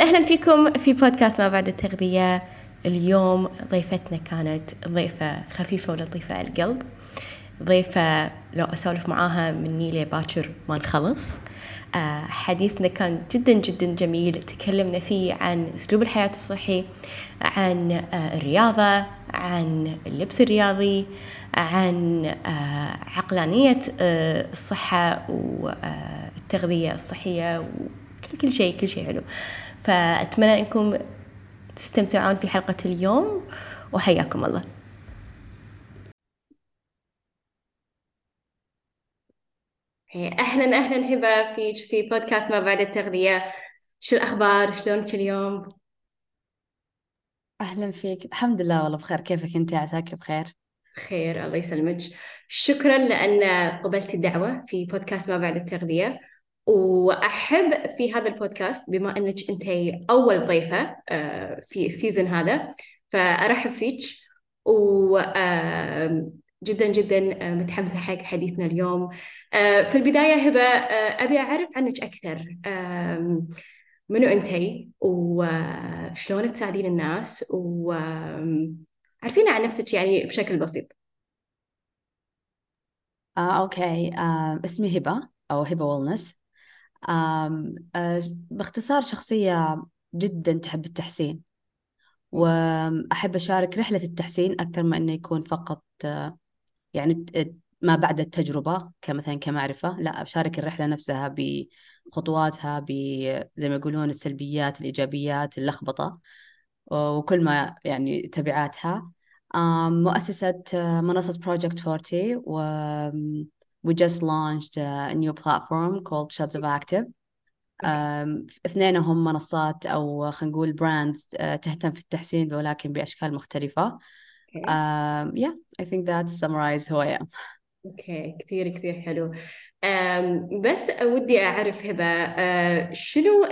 أهلا فيكم في بودكاست ما بعد التغذية. اليوم ضيفتنا كانت ضيفة خفيفة ولطيفة على القلب ضيفة لو أسولف معاها مني لباكر ما نخلص. آه، حديثنا كان جدا جدا جميل. تكلمنا فيه عن أسلوب الحياة الصحي عن آه، الرياضة عن اللبس الرياضي عن آه، عقلانية الصحة والتغذية الصحية وكل كل شيء كل شيء حلو. فأتمنى أنكم تستمتعون في حلقة اليوم وحياكم الله. أهلا أهلا هبة فيك في بودكاست ما بعد التغذية. شو الأخبار؟ شلونك اليوم؟ أهلا فيك. الحمد لله والله بخير. كيفك أنت عساك؟ بخير. خير الله يسلمك. شكرا لأن قبلت الدعوة في بودكاست ما بعد التغذية. وأحب في هذا البودكاست بما أنك أنت أول ضيفة آه، في السيزون هذا فأرحب فيك. وجدا جدا آه، متحمسة حق حديثنا اليوم. آه، في البداية هبة أبي أعرف عنك أكثر. منو أنتي وشلون تساعدين الناس؟ وعرفينا عن نفسك يعني بشكل بسيط. آه، اسمي هبة وولنس آم، آه، باختصار شخصية جدا تحب التحسين وأحب أشارك رحلة التحسين أكثر ما أنه يكون فقط آه، يعني ما بعد التجربة كمثلا كمعرفة لا أشارك الرحلة نفسها بخطواتها ب زي ما يقولون السلبيات الإيجابيات اللخبطة وكل ما يعني تبعاتها. مؤسسة آه، منصة 40 و we just launched a new platform called Shots of Active. اثنينهم منصات أو خلينا نقول brands تهتم في التحسين ولكن بأشكال مختلفة. Okay. um, yeah I think that summarize who I am. okay okay. كثير كثير حلو. Um, بس ودي اعرف هبه uh, شنو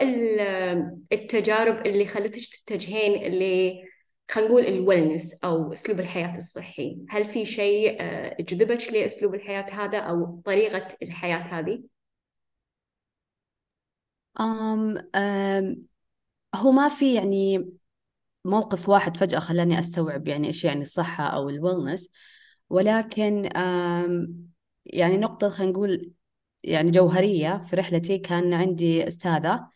التجارب اللي خلتك تتجهين ل خلينا نقول ال wellness أو أسلوب الحياة الصحي. هل في شيء آه، جذبك لأسلوب الحياة هذا أو طريقة الحياة هذه؟ أم أم هو ما في يعني موقف واحد فجأة خلاني أستوعب يعني إيش يعني الصحة أو ال wellness ولكن أم يعني نقطة خلينا نقول يعني جوهرية في رحلتي كان عندي أستاذة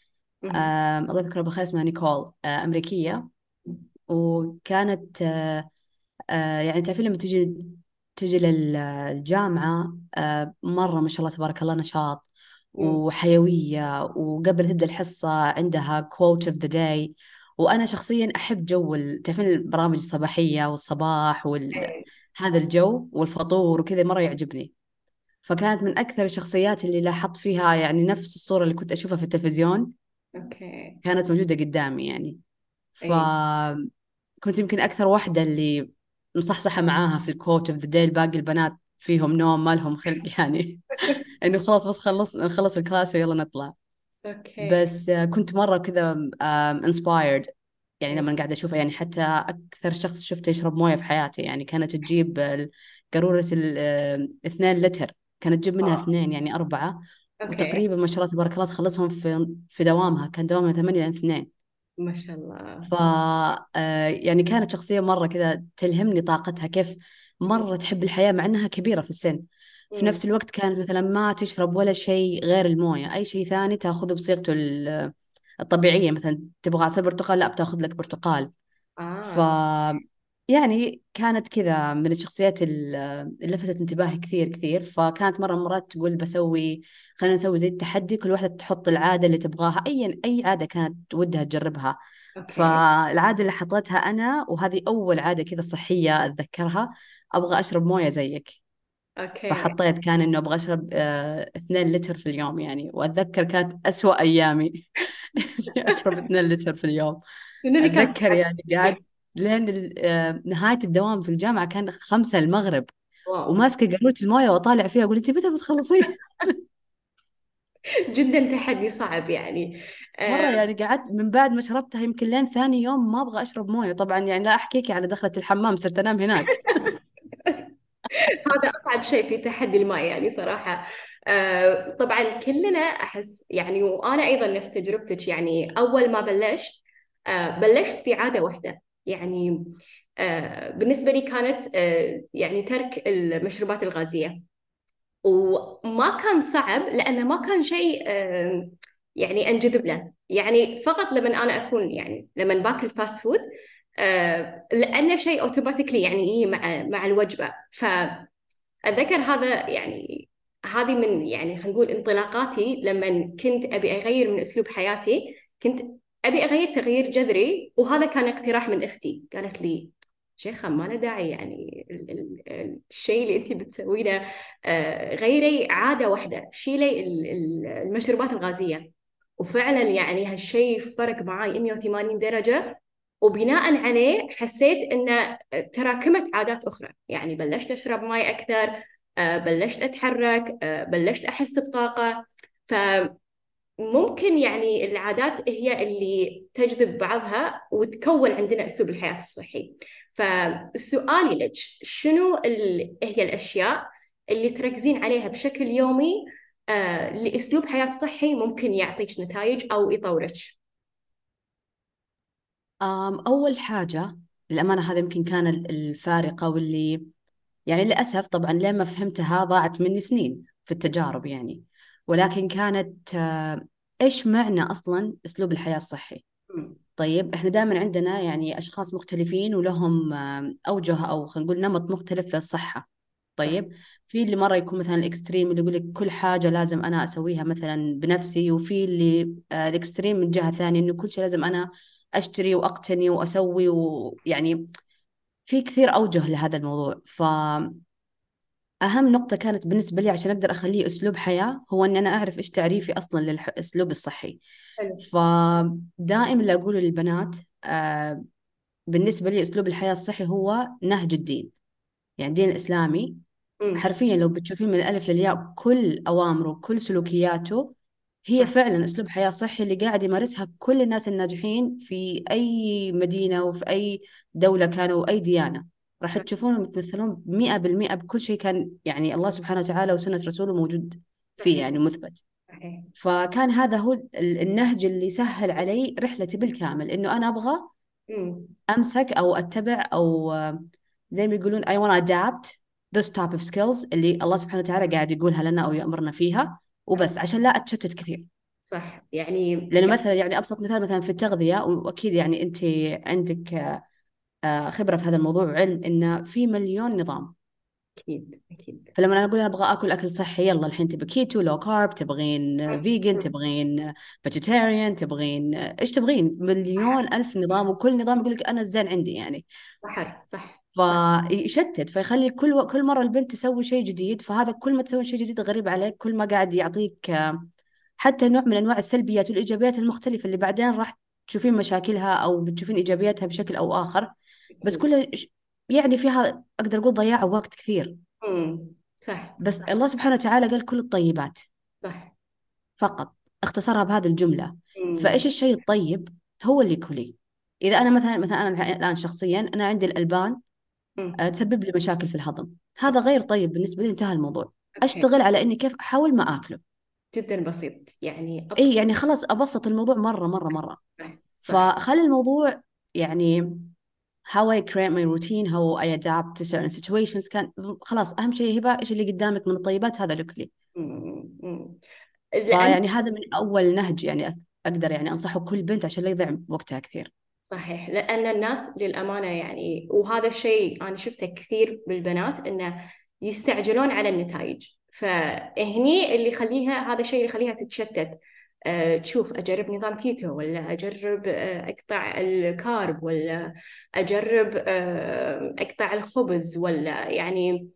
الله يذكرها بالخير اسمها نيكول آه، أمريكية. وكانت آه، آه، يعني تعرفين لما تجي تجي للجامعة آه، مرة ما شاء الله تبارك الله نشاط وحيوية وقبل تبدأ الحصة عندها quote of the day. وأنا شخصيا أحب جو تعرفين البرامج الصباحية والصباح وهذا الجو والفطور وكذا مرة يعجبني. فكانت من أكثر الشخصيات اللي لاحظت فيها يعني نفس الصورة اللي كنت أشوفها في التلفزيون. Okay. كانت موجودة قدامي يعني. ف كنت يمكن أكثر واحدة اللي مصحصحة معاها في ال quote of the day الباقي البنات فيهم نوم ما لهم خلق يعني. إنه خلاص بس خلص نخلص ال class ويلا نطلع. Okay. بس كنت مرة كذا inspired يعني لما قاعدة أشوفها يعني حتى أكثر شخص شفته يشرب موية في حياتي يعني كانت تجيب قارورة الاثنين لتر. كانت تجيب منها اثنين يعني أربعة. أوكي. وتقريبا ما شاء الله تبارك الله تخلصهم في في دوامها. كان دوامها ثمانية لين اثنين. ما شاء الله. ف آه، يعني كانت شخصية مرة كذا تلهمني طاقتها كيف مرة تحب الحياة مع أنها كبيرة في السن. في نفس الوقت كانت مثلا ما تشرب ولا شيء غير الموية. أي شيء ثاني تأخذه بصيغته الطبيعية مثلا تبغى عصير برتقال لا بتأخذ لك برتقال. آه. يعني كانت كذا من الشخصيات اللي لفتت انتباهي كثير كثير. فكانت مرة مرات تقول بسوي خلينا نسوي زي التحدي كل واحدة تحط العادة اللي تبغاها أي أي عادة كانت ودها تجربها. Okay. فالعادة اللي حطيتها أنا وهذه أول عادة كذا صحية أتذكرها أبغى أشرب موية زيك. Okay. فحطيت كان إنه أبغى أشرب آه اثنين لتر في اليوم يعني. وأتذكر كانت أسوأ أيامي. أشرب اثنين لتر في اليوم. أتذكر يعني قاعد لين آه، نهاية الدوام في الجامعة كان خمسة المغرب. وماسكة قارورة الموية وأطالع فيها أقول أنت متى بتخلصين؟ جدا تحدي صعب يعني. مرة آه، يعني قعدت من بعد ما شربتها يمكن لين ثاني يوم ما أبغى أشرب موية. طبعا يعني لا أحكيك على دخلة الحمام صرت أنام هناك. هذا أصعب أصعب شيء في تحدي الماء يعني صراحة. آه، طبعا كلنا أحس يعني وأنا أيضا نفس تجربتك يعني أول ما بلشت آه، بلشت في عادة واحدة. يعني آه، بالنسبة لي كانت يعني ترك المشروبات الغازية. وما كان صعب لأنه ما كان شيء يعني أنجذب له. يعني فقط لما أنا أكون يعني لما باكل fast food لأنه شيء automatically يعني مع مع الوجبة. فأتذكر هذا يعني هذه من يعني خلينا نقول انطلاقاتي. لما كنت أبي أغير من أسلوب حياتي كنت أبي أغير تغيير جذري وهذا كان اقتراح من أختي. قالت لي شيخة ما له داعي يعني الشيء اللي انت بتسوينه آه، غيري عادة واحدة شيلي المشروبات الغازية. وفعلا يعني هالشيء فرق معي 180 درجة. وبناء عليه حسيت انه تراكمت عادات أخرى. يعني بلشت أشرب ماي أكثر آه، بلشت أتحرك آه، بلشت أحس بطاقة. فممكن يعني العادات هي اللي تجذب بعضها وتكون عندنا أسلوب الحياة الصحي. فسؤالي لك شنو هي الأشياء اللي تركزين عليها بشكل يومي آه، لأسلوب حياة صحي ممكن يعطيك نتائج أو يطورك؟ أول حاجة للأمانة هذا يمكن كان الفارقة واللي يعني للأسف طبعا لين ما فهمتها ضاعت مني سنين في التجارب يعني. ولكن كانت آه، إيش معنى أصلا أسلوب الحياة الصحي؟ طيب إحنا دائما عندنا يعني أشخاص مختلفين ولهم آه، أوجه أو خلينا نقول نمط مختلف للصحة. طيب في اللي مرة يكون مثلا الإكستريم اللي يقول لك كل حاجة لازم أنا أسويها مثلا بنفسي وفي اللي آه، الإكستريم من جهة ثانية إنه كل شيء لازم أنا أشتري وأقتني وأسوي ويعني في كثير أوجه لهذا الموضوع. ف أهم نقطة كانت بالنسبة لي عشان أقدر أخليه أسلوب حياة هو إني أنا أعرف إيش تعريفي أصلا للأسلوب الصحي. حلو. فدائما اللي أقوله للبنات آه بالنسبة لي أسلوب الحياة الصحي هو نهج الدين. يعني الدين الإسلامي حرفيا لو بتشوفين من الألف للياء كل أوامره كل سلوكياته هي فعلا أسلوب حياة صحي اللي قاعد يمارسها كل الناس الناجحين في أي مدينة وفي أي دولة كانوا وأي ديانة. راح تشوفونهم يتمثلون 100% بكل شيء كان يعني الله سبحانه وتعالى وسنة رسوله موجود فيه يعني مثبت. فكان هذا هو النهج اللي سهل علي رحلتي بالكامل إنه أنا أبغى أمسك أو أتبع أو زي ما يقولون I want to adapt this type of skills اللي الله سبحانه وتعالى قاعد يقولها لنا أو يأمرنا فيها وبس عشان لا أتشتت كثير. صح. يعني لأنه مثلا يعني أبسط مثال مثلا في التغذية وأكيد يعني أنت عندك آه، خبرة في هذا الموضوع وعلم إنه في مليون نظام. أكيد أكيد. فلما أنا أقول أنا أبغى آكل أكل صحي يلا الحين تبغى keto low carb تبغين vegan تبغين vegetarian تبغين إيش تبغين؟ مليون ألف نظام وكل نظام يقول لك أنا الزين عندي يعني. بحر صح فيشتت فيخلي كل كل مرة البنت تسوي شيء جديد فهذا كل ما تسوي شيء جديد غريب عليك كل ما قاعد يعطيك حتى نوع من أنواع السلبيات والإيجابيات المختلفة اللي بعدين راح تشوفين مشاكلها أو بتشوفين إيجابياتها بشكل أو آخر. بس كلها يعني فيها أقدر أقول ضياع وقت كثير. صح بس الله سبحانه وتعالى قال كل الطيبات صح. فقط اختصرها بهذه الجملة. فإيش الشيء الطيب؟ هو اللي كلي إذا أنا مثلا مثلا أنا الآن شخصيا أنا عندي الألبان آه، تسبب لي مشاكل في الهضم. هذا غير طيب بالنسبة لي انتهى الموضوع. أشتغل على إني كيف أحاول ما أكله. جدا بسيط. يعني أبسط. إي يعني خلاص أبسط الموضوع مرة مرة مرة. فخلي الموضوع يعني how I create my routine how I adapt to certain situations. كان خلاص أهم شيء هبة إيش اللي قدامك من الطيبات هذا لك لي. فيعني هذا من أول نهج يعني أقدر يعني أنصحه كل بنت عشان لا يضيع وقتها كثير. صحيح. لأن الناس للأمانة يعني وهذا الشيء أنا شفته كثير بالبنات إنه يستعجلون على النتائج. فهني اللي يخليها هذا الشيء اللي يخليها تتشتت. تشوف أجرب نظام كيتو ولا أجرب أه أقطع الكارب ولا أجرب أه أقطع الخبز ولا يعني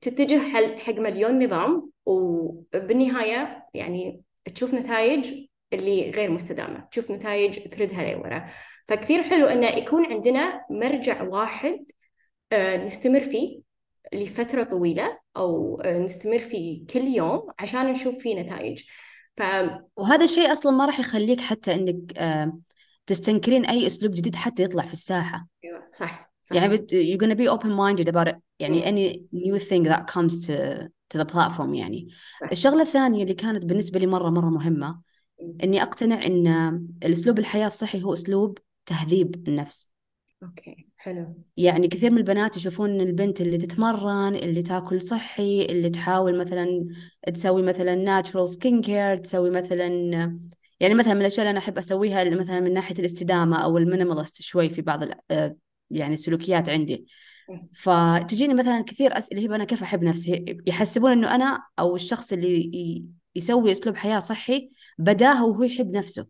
تتجه حق مليون نظام. وبالنهاية يعني تشوف نتائج اللي غير مستدامة تشوف نتائج تردها لورا فكثير حلو إنه يكون عندنا مرجع واحد آه، نستمر فيه لفترة طويلة أو آه، نستمر فيه كل يوم عشان نشوف فيه نتائج. ف... وهذا الشيء أصلا ما راح يخليك حتى أنك آه، تستنكرين أي أسلوب جديد حتى يطلع في الساحة أيوة صح صح. يعني بت, you're gonna be open minded about it يعني مم. any new thing that comes to to the platform يعني صح. الشغلة الثانية اللي كانت بالنسبة لي مرة مرة مهمة مم. إني أقتنع إن الأسلوب الحياة الصحي هو أسلوب تهذيب النفس okay حلو يعني كثير من البنات يشوفون البنت اللي تتمرن اللي تاكل صحي اللي تحاول مثلا تسوي مثلا natural skin care تسوي مثلا يعني مثلا من الأشياء اللي أنا أحب أسويها مثلا من ناحية الاستدامة أو ال minimalist شوي في بعض آه، يعني السلوكيات عندي مم. فتجيني مثلا كثير أسئلة هي أنا كيف أحب نفسي يحسبون إنه أنا أو الشخص اللي يسوي أسلوب حياة صحي بداهة وهو يحب نفسه.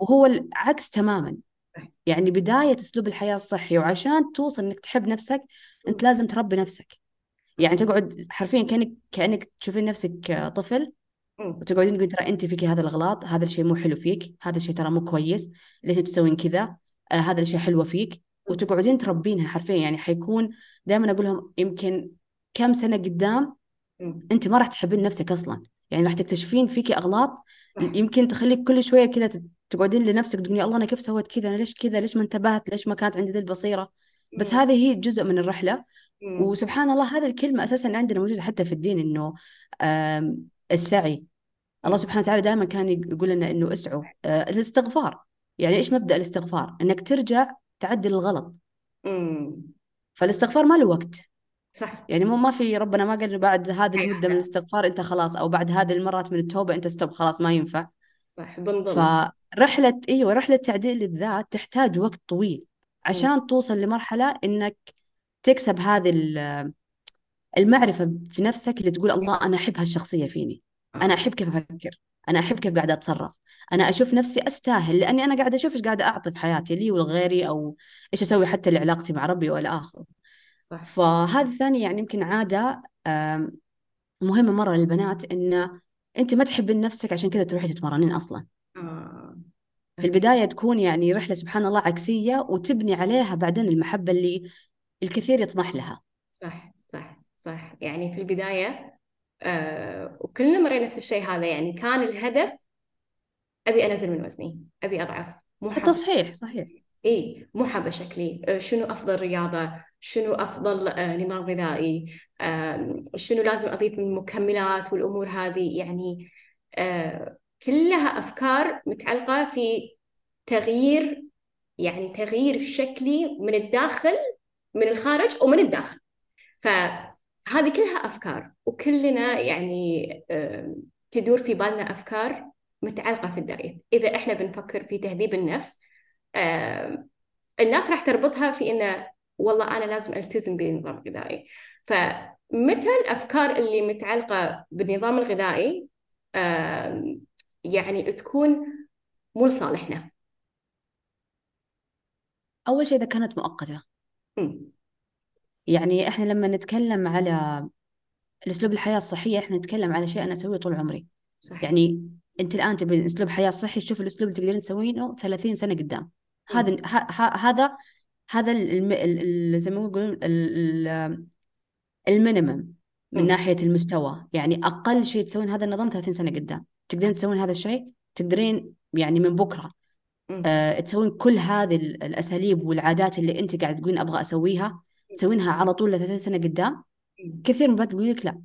وهو العكس تماما. يعني بداية أسلوب الحياة الصحي وعشان توصل إنك تحب نفسك أنت لازم تربي نفسك يعني تقعد حرفيا كأنك كأنك تشوفين نفسك طفل. وتقعدين تقولين ترى أنت فيك هذا الأغلاط هذا الشيء مو حلو فيك هذا الشيء ترى مو كويس ليش تسوين كذا آه هذا الشيء حلوة فيك وتقعدين تربينها حرفيا يعني حيكون دائما أقول لهم يمكن كم سنة قدام. أنت ما راح تحبين نفسك أصلا يعني راح تكتشفين فيكي أغلاط صح. يمكن تخليك كل شوية كذا تقعدين لنفسك تقولي الله أنا كيف سويت كذا؟ أنا ليش كذا؟ ليش ما انتبهت؟ ليش ما كانت عندي ذي البصيرة؟ بس. هذه هي جزء من الرحلة. وسبحان الله هذه الكلمة أساسا عندنا موجودة حتى في الدين إنه السعي. الله. سبحانه وتعالى دائما كان يقول لنا إنه اسعوا. آه، الاستغفار. يعني إيش مبدأ الاستغفار؟ إنك ترجع تعدل الغلط. فالاستغفار ما له وقت. صح. يعني مو ما في ربنا ما قال بعد هذه المدة من. الاستغفار أنت خلاص أو بعد هذه المرات من التوبة أنت ستوب خلاص ما ينفع. صح. بنضل فرحلة إيوه رحلة تعديل الذات تحتاج وقت طويل. عشان توصل لمرحلة إنك تكسب هذه ال- المعرفة في نفسك اللي تقول الله أنا أحب هالشخصية فيني أنا آه. أحب كيف أفكر أنا أحب كيف قاعدة أتصرف أنا أشوف نفسي أستاهل لأني أنا قاعدة أشوف إيش قاعدة أعطي في حياتي لي ولغيري أو إيش أسوي حتى لعلاقتي مع ربي والى اخره فهذه الثانية يعني يمكن عادة آم، مهمة مرة للبنات إن أنت ما تحبين نفسك عشان كذا تروحي تتمرنين أصلا آه. في البداية تكون يعني رحلة سبحان الله عكسية وتبني عليها بعدين المحبة اللي الكثير يطمح لها. صح صح صح. يعني في البداية آه وكلنا مرينا في الشيء هذا. يعني كان الهدف أبي أنزل من وزني أبي أضعف. مو التصحيح صحيح. إي مو حابة شكلي. آه شنو أفضل رياضة؟ شنو أفضل آه نظام غذائي؟ آه شنو لازم أضيف من مكملات والأمور هذه؟ يعني آه كلها أفكار متعلقة في تغيير يعني تغيير شكلي من الداخل من الخارج ومن الداخل. فهذه كلها أفكار وكلنا يعني تدور في بالنا أفكار متعلقة في الدايت إذا إحنا بنفكر في تهذيب النفس الناس راح تربطها في إنه والله أنا لازم ألتزم بنظام غذائي. فمتى الأفكار اللي متعلقة بالنظام الغذائي يعني تكون مو لصالحنا. أول شيء إذا كانت مؤقتة. مم. يعني إحنا لما نتكلم على الأسلوب الحياة الصحية إحنا نتكلم على شيء أنا أسويه طول عمري. صح يعني أنت الآن تبي أسلوب حياة صحي شوف الأسلوب اللي تقدرين تسوينه 30 سنة قدام. هذا هذا هذا الم... ال- ال- زي ما يقولون ال- ال- المينيمم من مم. ناحية المستوى. يعني أقل شيء تسوين هذا النظام 30 سنة قدام. تقدرين تسوين هذا الشيء؟ تقدرين يعني من بكرة مم. آه تسوين كل هذه ال- الأساليب والعادات اللي أنت قاعد تقولين أبغى أسويها تسوينها على طول ل 30 سنة قدام. كثير من البنات بيقول لك لا.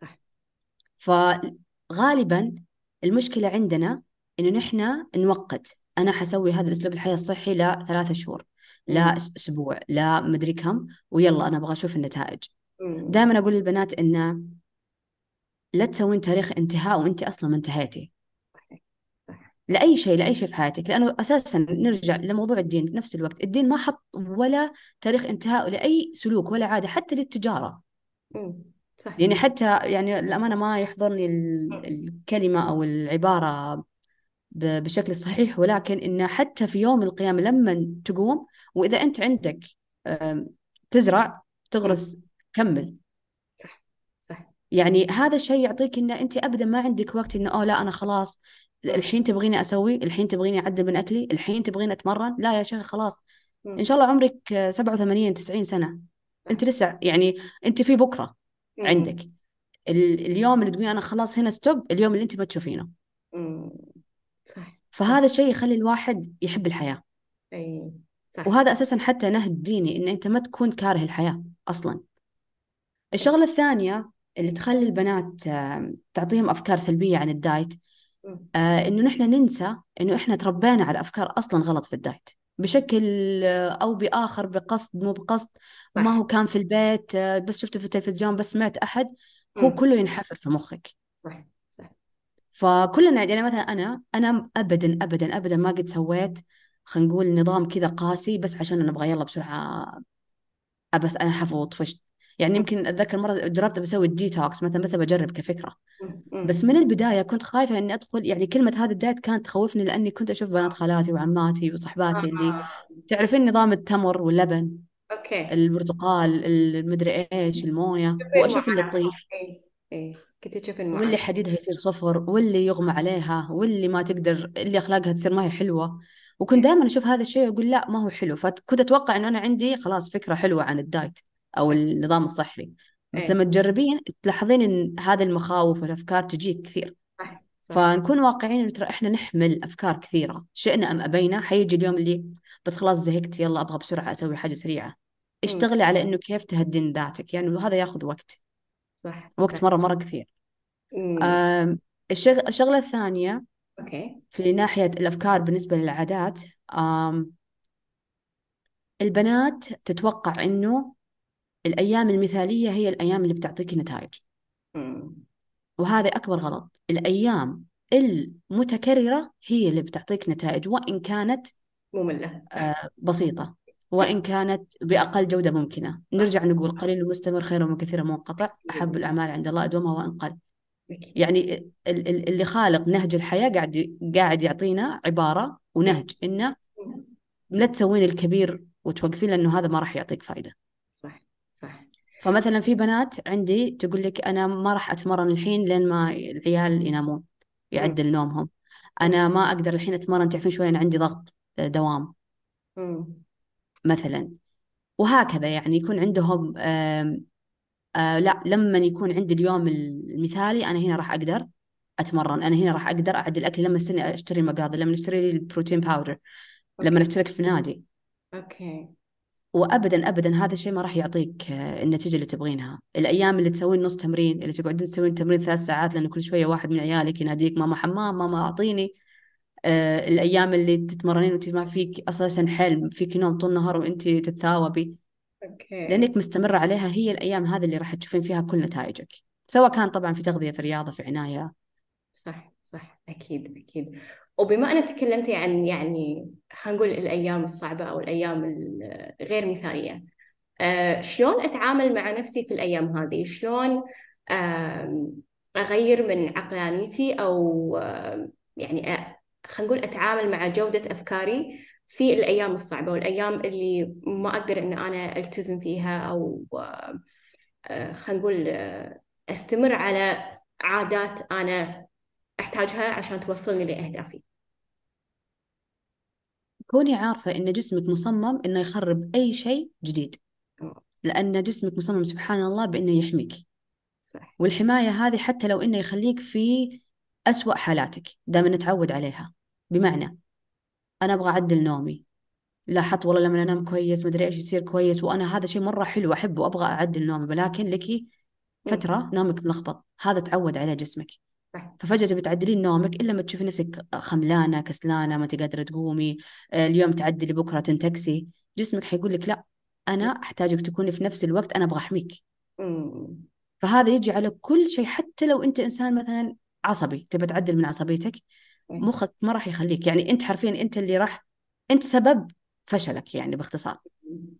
صح. فغالبا المشكلة عندنا إنه نحن نوقت أنا حسوي هذا الأسلوب الحياة الصحي لثلاثة شهور لا أسبوع لا مدري كم ويلا أنا أبغى أشوف النتائج. دائما أقول للبنات إنه لا تسوين تاريخ انتهاء وأنت أصلا ما انتهيتي. لأي شيء لأي شيء في حياتك. لأنه أساسا نرجع لموضوع الدين في نفس الوقت. الدين ما حط ولا تاريخ انتهاء لأي سلوك ولا عادة حتى للتجارة. مم. صح يعني حتى يعني الأمانة ما يحضرني ال- مم. الكلمة أو العبارة ب- بشكل صحيح ولكن إن حتى في يوم القيامة لما تقوم وإذا أنت عندك تزرع. تغرس كمل. يعني هذا الشيء يعطيك إن أنت أبدا ما عندك وقت إنه أوه لا أنا خلاص. الحين تبغيني أسوي الحين تبغيني أعدل من أكلي الحين تبغيني أتمرن. لا يا شيخ خلاص. مم. شاء الله عمرك آه، 87 90 سنة. أنت صح لسه يعني أنت في بكرة مم. عندك. ال- اليوم اللي تقولي أنا خلاص هنا ستوب اليوم اللي أنت ما تشوفينه. صح فهذا الشيء يخلي الواحد يحب صح وهذا أساسا حتى نهج ديني إن أنت ما تكون كاره الحياة أصلا. الشغلة الثانية اللي تخلي البنات تعطيهم أفكار سلبية عن ال diet. آه، إنه نحن ننسى إنه إحنا تربينا على أفكار أصلا غلط في ال diet بشكل آه، أو بآخر بقصد مو بقصد ما هو كان في البيت آه، بس شفته في التلفزيون بس سمعت أحد هو. كله ينحفر في مخك صح صح فكلنا يعني مثلا أنا أنا أبدا أبدا أبدا ما قد سويت خلينا نقول نظام كذا قاسي بس عشان أنا أبغى يلا بسرعة بس أنا حفوت طفشت يعني. يمكن أتذكر مرة جربت بسوي الديتوكس مثلا بس بجرب. مم. بس من البداية كنت خايفة إني أدخل يعني كلمة هذا ال diet كانت تخوفني لأني كنت أشوف بنات خالاتي وعماتي وصحباتي اللي. تعرفين نظام التمر واللبن okay. البرتقال المدري إيش الموية تشوفين وأشوف اللي تطيح. اي اي كنت معاه واللي حديدها يصير صفر واللي يغمى عليها واللي ما تقدر اللي أخلاقها تصير ما هي حلوة. وكنت دائما أشوف هذا الشيء وأقول لا ما هو حلو. فكنت أتوقع إنه أنا عندي خلاص فكرة حلوة عن الدايت. أو النظام الصحي. بس اي لما تجربين تلاحظين إن هذه المخاوف والأفكار تجيك كثير. صح صح. فنكون واقعيين إنه ترى إحنا نحمل أفكار كثيرة. شئنا أم أبينا حيجي اليوم اللي بس خلاص زهقت يلا أبغى بسرعة أسوي حاجة سريعة. مم. اشتغلي على إنه كيف تهدين ذاتك. يعني وهذا ياخذ وقت. صح وقت صح. مرة مرة كثير. مم. آم، الشغ- الشغلة الثانية أوكي. في ناحية الأفكار بالنسبة للعادات البنات تتوقع إنه الأيام المثالية هي الأيام اللي بتعطيك نتائج. وهذا أكبر غلط. الأيام المتكررة هي اللي بتعطيك نتائج وإن كانت مملة. آه، بسيطة وإن كانت بأقل جودة ممكنة. نرجع نقول قليل ومستمر خير من كثير منقطع. أحب الأعمال عند الله أدومها وإن قل يعني ال- ال- اللي خالق نهج الحياة قاعد قاعد يعطينا عبارة ونهج. إنه مم. لا تسوين الكبير وتوقفين لأنه هذا ما راح يعطيك صح فمثلا في بنات عندي تقول لك أنا ما راح أتمرن الحين لين ما العيال ينامون. يعدل نومهم. أنا ما أقدر الحين أتمرن تعرفين شوي أنا عندي ضغط آه، دوام. مثلا وهكذا يعني يكون عندهم آم، آه لا لما يكون عندي اليوم المثالي أنا هنا راح أقدر أتمرن أنا هنا راح أقدر أعدل أكلي لما استني أشتري مقاضي لما أشتري لي ال protein powder لما okay أشترك في نادي okay وابدا ابدا هذا الشيء ما راح يعطيك آه، النتيجة اللي تبغينها. الأيام اللي تسوين نص تمرين اللي تقعدين تسوين تمرين ثلاث ساعات لأنه كل شوية واحد من عيالك يناديك ماما حمام ماما أعطيني. آه الأيام اللي تتمرنين وأنت ما فيك أساسا حيل فيك نوم طول النهار وأنت تتثاوبي. أوكي. لأنك مستمرة عليها هي الأيام هذه اللي راح تشوفين فيها كل نتائجك. سواء كان طبعا في تغذية في رياضة في عناية. صح صح. أكيد أكيد. وبما أنك تكلمتي عن يعني خلينا نقول الأيام الصعبة أو الأيام الغير مثالية آه شلون أتعامل مع نفسي في الأيام هذه؟ شلون أغير من عقلانيتي أو يعني أ- خلينا نقول أتعامل مع جودة أفكاري في الأيام الصعبة والأيام اللي ما أقدر إن أنا ألتزم فيها أو آه، آه، خلينا نقول آه، أستمر على عادات أنا أحتاجها عشان توصلني لأهدافي. كوني عارفة إن جسمك مصمم إنه يخرب أي شيء جديد. لأن جسمك مصمم سبحان الله بإنه يحميك. صح. والحماية هذه حتى لو إنه يخليك في أسوأ حالاتك دائما نتعود عليها. بمعنى أنا أبغى أعدل نومي. لاحظت والله لما أنام كويس مدري إيش يصير كويس. وأنا هذا شيء مرة حلو أحبه وأبغى أعدل نومي. ولكن لك مم. فترة نومك ملخبط. هذا تعود عليه جسمك. ففجأة تبي تعدلين نومك إلا ما تشوفي نفسك خملانة كسلانة ما تقدر تقومي. آه، اليوم تعدلي بكرة تنتكسي. جسمك حيقول لك لا أنا أحتاجك تكوني في نفس الوقت أنا أبغى أحميك. فهذا يجي على كل شيء حتى لو أنت إنسان مثلا عصبي تبى تعدل من عصبيتك صح. مخك ما راح يخليك. يعني أنت حرفيا أنت اللي راح أنت سبب فشلك يعني باختصار.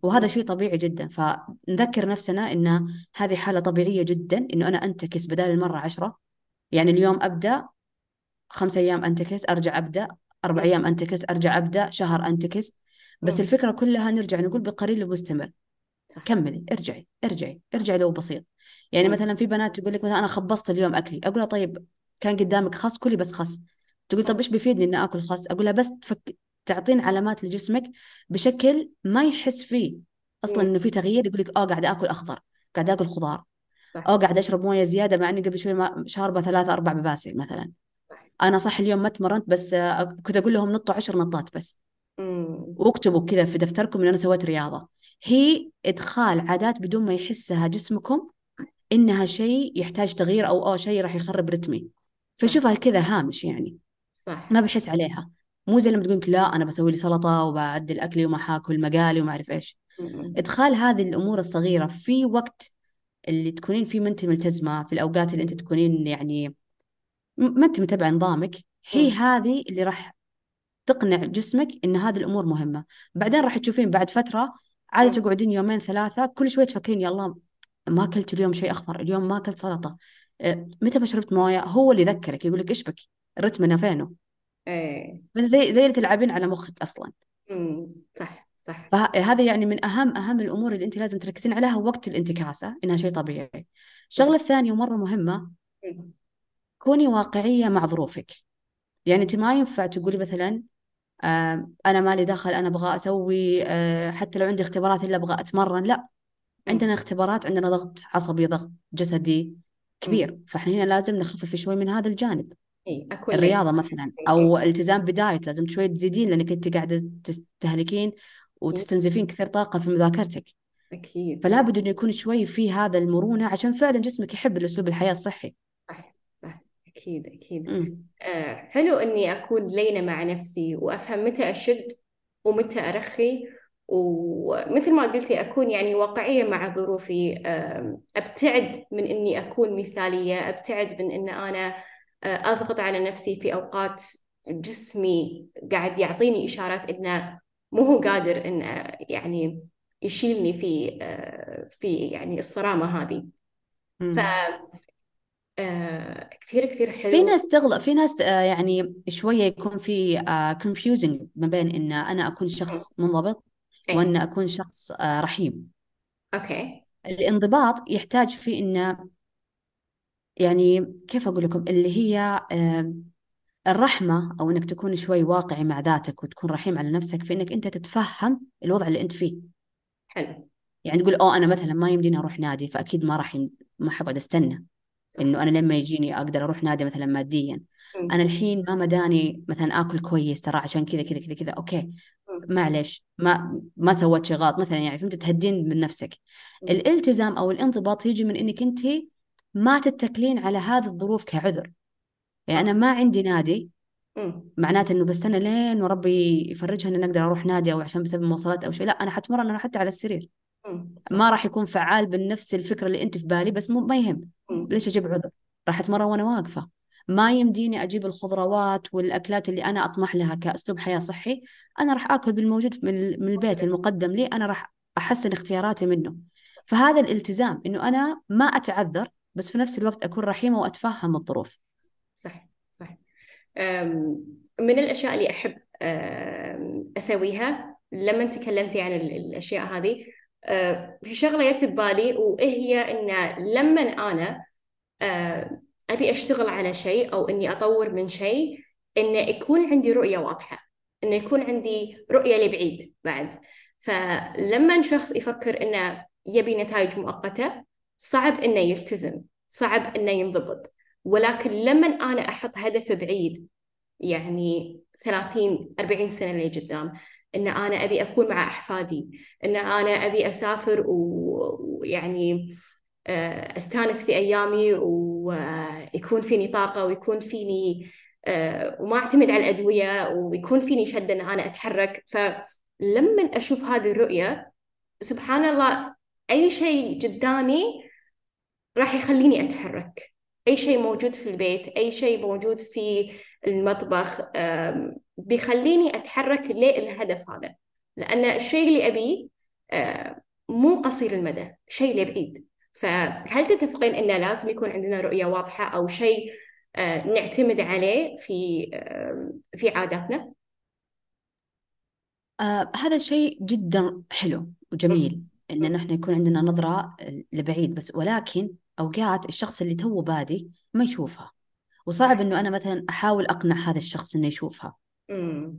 وهذا شيء طبيعي جدا. فنذكر نفسنا إن هذه حالة طبيعية جدا إنه أنا أنتكس بدال المرة عشرة. يعني اليوم أبدأ خمس أيام أنتكس أرجع أبدأ أربع. أيام أنتكس أرجع أبدأ شهر أنتكس بس مم. الفكرة كلها نرجع نقول بقليل ومستمر صح كملي ارجعي ارجعي ارجعي لو بسيط يعني مم. مثلا في بنات تقول لك مثلا أنا خبصت اليوم أكلي أقول لها طيب كان قدامك خس كلي بس خس تقول طب إيش بيفيدني إني آكل خس أقول لها بس تفك... تعطين علامات لجسمك بشكل ما يحس فيه أصلا. إنه في تغيير يقول لك آه قاعد آكل أخضر قاعد آكل خضار صح آه قاعد أشرب موية زيادة مع إني قبل شوي ما شاربه ثلاثة أربع بباسل مثلا. صح أنا صح اليوم ما تمرنت بس آه، كنت أقول لهم نطوا عشر نطات بس. مم. واكتبوا كذا في دفتركم إن أنا سويت رياضة. هي إدخال عادات بدون ما يحسها جسمكم إنها شيء يحتاج تغيير أو أو شيء راح يخرب رتمي. فشوفها كذا هامش يعني. صح ما بحس عليها. مو زي لما تقول لا أنا بسوي لي سلطة وبعدل أكلي وما حاكل مقالي وما أعرف إيش. إدخال هذه الأمور الصغيرة في وقت اللي تكونين فيه ما انت ملتزمة في الأوقات اللي انت تكونين يعني ما انت متبعه نظامك هي. هذه اللي راح تقنع جسمك إن هذه الأمور مهمة. بعدين راح تشوفين بعد فترة عادة مم. تقعدين يومين ثلاثة كل شوي تفكرين يا الله ما أكلت اليوم شيء أخضر اليوم ما أكلت سلطة. متى ما شربت موية هو اللي يذكرك يقول لك إيش بك؟ رتمنا فينه. إيه. بس زي زي اللي تلعبين على مخك أصلا. مم. صح. صح فهذا يعني من أهم أهم الأمور اللي أنت لازم تركزين عليها وقت الانتكاسة إنها شيء طبيعي. الشغلة الثانية ومرة مهمة. كوني واقعية مع ظروفك. يعني أنت ما ينفع تقولي مثلا أنا مالي دخل أنا أبغى أسوي آه حتى لو عندي اختبارات إلا أبغى أتمرن لا. عندنا. اختبارات عندنا ضغط عصبي ضغط جسدي كبير. فإحنا هنا لازم نخفف شوي من هذا الجانب. الرياضة مثلا أو التزام بدايت لازم شوي تزيدين لأنك أنت قاعدة تستهلكين وتستنزفين كثير طاقة في مذاكرتك. أكيد. فلا بد إنه يكون شوي في هذا المرونة عشان فعلا جسمك يحب الأسلوب الحياة الصحي. صح صح. أكيد أكيد. آه حلو إني أكون لينة مع نفسي وأفهم متى أشد ومتى أرخي. ومثل ما قلتي أكون يعني واقعية مع ظروفي. أبتعد من إني أكون مثالية أبتعد من إن أنا آه أضغط على نفسي في أوقات جسمي قاعد يعطيني إشارات إنه مو هو قادر انه يعني يشيلني في آه في يعني الصرامة هذه. ف آه كثير كثير في حلو. ناس تغلط في ناس آه، يعني شوية يكون في آه، confusing ما بين إن أنا أكون شخص منضبط وأن إيه أكون شخص آه، رحيم. أوكي. الانضباط يحتاج في إنه يعني كيف أقول لكم؟ اللي هي آه، الرحمة أو إنك تكون شوي واقعي مع ذاتك وتكون رحيم على نفسك في إنك أنت تتفهم الوضع اللي أنت فيه. حلو. يعني تقول أوه أنا مثلا ما يمديني أروح نادي فأكيد ما راح يم... ما حقعد أستنى. صح. إنه أنا لما يجيني أقدر أروح نادي مثلا ماديا. مم. أنا الحين ما مداني مثلا آكل كويس ترى عشان كذا كذا كذا كذا. أوكي. مم. معلش ما ما سويت شيء غلط مثلا يعني فهمت؟ تهدين من نفسك. الالتزام أو الانضباط يجي من إنك أنت ما تتكلين على هذه الظروف كعذر. يعني أنا صح ما عندي نادي. معناته إنه بستنى لين وربي يفرجها ان أقدر أروح نادي أو عشان بسبب مواصلات أو شيء. لا أنا حتمرن أنا حتى على السرير. ما راح يكون فعال بنفس الفكرة اللي أنت في بالي بس مو ما يهم. ليش أجيب عذر؟ راح أتمرن وأنا واقفة. ما يمديني أجيب الخضروات والأكلات اللي أنا أطمح لها كأسلوب حياة صحي أنا راح آكل بالموجود من من البيت المقدم لي أنا راح أحسن اختياراتي منه. فهذا الالتزام إنه أنا ما أتعذر بس في نفس الوقت أكون رحيمة وأتفهم الظروف. صح صح من الأشياء اللي أحب أم، أسويها لما تكلمتي عن ال- الأشياء هذه في شغلة جت ببالي وإيه هي إن لما أنا أه، أبي أشتغل على شيء أو إني أطور من شيء إن يكون عندي رؤية واضحة إنه يكون عندي رؤية لبعيد بعد. فلما شخص يفكر إنه يبي نتائج مؤقتة صعب إنه يلتزم صعب إنه ينضبط. ولكن لما أنا أحط هدف بعيد يعني 30 40 سنة اللي قدام إن أنا أبي أكون مع أحفادي إن أنا أبي أسافر و- ويعني آه، أستانس في أيامي ويكون فيني طاقة ويكون فيني آه، وما أعتمد على الأدوية ويكون فيني شدة إن أنا أتحرك. فلما أشوف هذه الرؤية سبحان الله أي شيء قدامي راح يخليني أتحرك. أي شيء موجود في البيت أي شيء موجود في المطبخ بيخليني أتحرك للهدف هذا. لأن الشيء اللي أبيه أه، مو قصير المدى شيء لبعيد. فهل تتفقين أنه لازم يكون عندنا رؤية واضحة أو شيء أه، نعتمد عليه في في عاداتنا؟ آه هذا شيء جدا حلو وجميل إن نحن يكون عندنا نظرة لبعيد بس ولكن أوقات الشخص اللي تو بادي ما يشوفها وصعب إنه أنا مثلا أحاول أقنع هذا الشخص إنه يشوفها. أمم،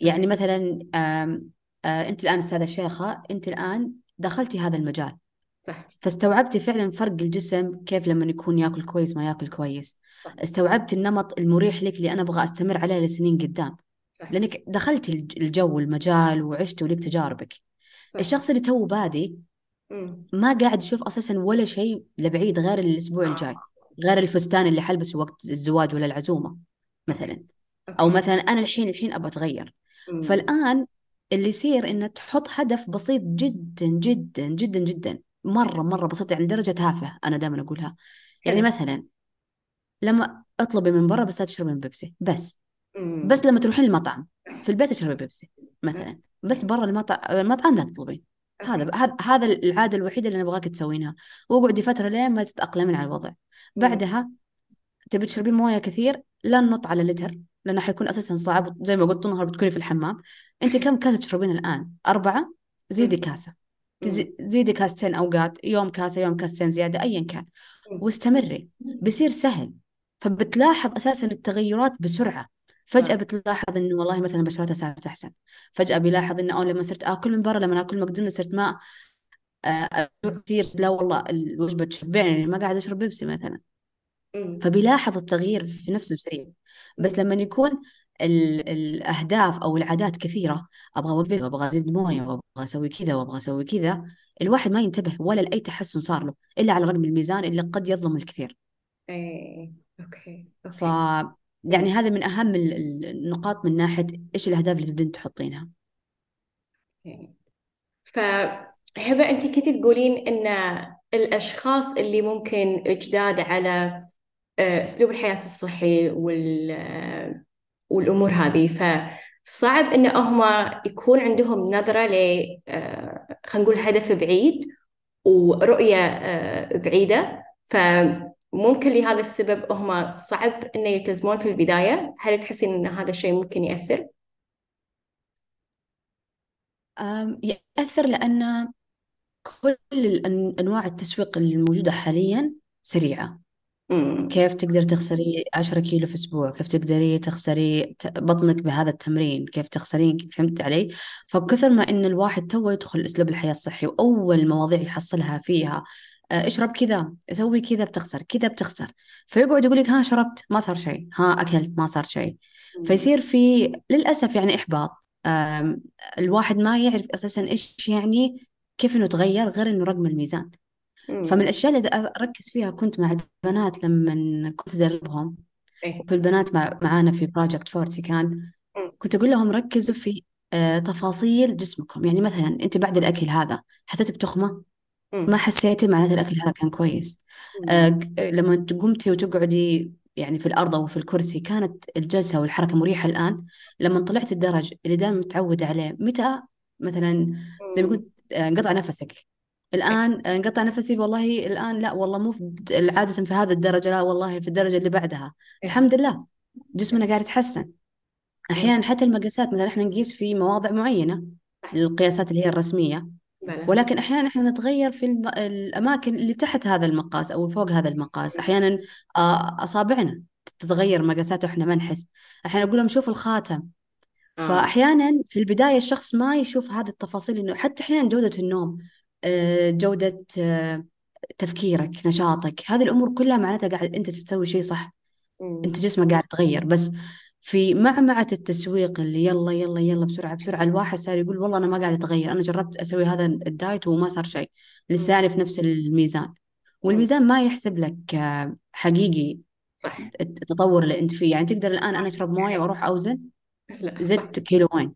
يعني مثلا آم آه أنت الآن أستاذة شيخة أنت الآن دخلتي هذا المجال. صح فاستوعبتي فعلا فرق الجسم كيف لما يكون يأكل كويس ما يأكل كويس. صح. استوعبت النمط المريح لك اللي أنا أبغى أستمر عليه لسنين قدام. صح لأنك دخلت الجو والمجال وعشت ولك تجاربك. صح الشخص اللي تو بادي مم. ما قاعد يشوف أساسا ولا شيء لبعيد غير الأسبوع الجاي غير الفستان اللي حلبسه وقت الزواج ولا العزومة مثلا. أوكي. مثلا أنا الحين الحين أبغى أتغير. مم. فالآن اللي يصير إنه تحط هدف بسيط جدا جدا جدا جدا. مرة مرة بسيط يعني درجة تافهة أنا دائما أقولها. يعني مثلا لما أطلبي من برا بس لا تشربي من بيبسي بس. بس لما تروحين المطعم في البيت تشربي بيبسي مثلا. بس برا المطعم المطعم لا تطلبين. هذا هذا العادة الوحيدة اللي نبغاك تسوينها. وأقعدي فترة لين ما تتأقلمين على الوضع. بعدها تبي تشربين موية كثير لا ننط على لتر لأنه حيكون أساسا صعب. زي ما قلت النهار بتكوني في الحمام. أنت كم كاسة تشربين الآن؟ أربعة؟ زيدي. تزي- زيدي كاستين أوقات يوم كاسة يوم كاستين زيادة أيا كان. واستمري. بيصير سهل. فبتلاحظ أساسا التغيرات بسرعة. فجأة آه. بتلاحظ إنه والله مثلا بشرتها صارت أحسن فجأة بيلاحظ إنه أو لما صرت آكل من برا لما آكل ماكدونالدز صرت ما آه، أجوع كثير لا والله الوجبة تشبعني ما قاعد أشرب بيبسي مثلا. فبيلاحظ التغيير في نفسه سريع بس. لما يكون ال- الأهداف أو العادات كثيرة أبغى أوقف وأبغى أزيد موية وأبغى أسوي كذا وأبغى أسوي كذا الواحد ما ينتبه ولا لأي تحسن صار له إلا على رقم الميزان اللي قد يظلم الكثير إيه أوكي ف أوكي مم. يعني هذا من ال- النقاط من ناحية إيش الأهداف اللي تبدين تحطينها. أوكي. فهبة أنت كنتي تقولين إن الأشخاص اللي ممكن جداد على آه، أسلوب الحياة الصحي وال والأمور هذه فصعب إن هم يكون عندهم نظرة ل آه، خلينا نقول هدف بعيد ورؤية آه، بعيدة. فممكن لهذا السبب هم صعب إنه يلتزمون في البداية؟ هل تحسين إن هذا الشيء ممكن يأثر؟ يأثر لأن كل أنواع التسويق الموجودة حاليا سريعة. امم كيف تقدر تخسري 10 كيلو في أسبوع؟ كيف تقدري تخسري بطنك بهذا التمرين؟ كيف تخسرين؟ فهمت علي؟ فكثر ما إن الواحد تو يدخل أسلوب الحياة الصحي وأول مواضيع يحصلها فيها اشرب كذا سوي كذا بتخسر كذا بتخسر. فيقعد يقول لك ها شربت ما صار شيء. ها أكلت ما صار شيء. فيصير في للأسف يعني إحباط. آم، الواحد ما يعرف أساسا إيش يعني كيف إنه تغير غير إنه رقم الميزان. فمن الأشياء اللي أركز فيها كنت مع البنات لما كنت أدربهم. إيه. وفي البنات مع معانا في Project Forty كان. مم. كنت أقول لهم ركزوا في آه، تفاصيل جسمكم. يعني مثلا أنت بعد الأكل هذا حسيت بتخمة؟ ما. حسيتي معناته الأكل هذا كان كويس. آه، لما قمتي وتقعدي يعني في الأرض أو في الكرسي كانت الجلسة والحركة مريحة الآن. لما طلعت الدرج اللي دائما متعودة عليه متى مثلا زي ما. قلت آه، انقطع نفسك. الآن آه، انقطع نفسي والله الآن لا والله مو في عادة في هذا الدرجة لا والله في الدرجة اللي بعدها. إيه. الحمد لله جسمنا قاعد يتحسن. مم. أحيانا حتى المقاسات مثلا إحنا نقيس في مواضع معينة صح القياسات اللي هي الرسمية. ولكن أحيانا إحنا نتغير في الم... الأماكن اللي تحت هذا المقاس أو فوق هذا المقاس. أحيانا آه، أصابعنا تتغير مقاساته وإحنا ما نحس. أحيانا أقول لهم شوف الخاتم. آه. فأحيانا في البداية الشخص ما يشوف هذه التفاصيل إنه حتى أحيانا جودة النوم آه، جودة آه، تفكيرك نشاطك هذه الأمور كلها معناتها قاعد أنت تسوي شيء صح. أنت جسمك قاعد يتغير. بس في معمعة التسويق اللي يلا يلا يلا بسرعة بسرعة الواحد صار يقول والله أنا ما قاعد أتغير أنا جربت أسوي هذا الدايت وما صار شيء. لسه. يعني في نفس الميزان. والميزان ما يحسب لك آه، حقيقي صح التطور اللي أنت فيه. يعني تقدر الآن أنا أشرب موية وأروح أوزن زدت كيلوين.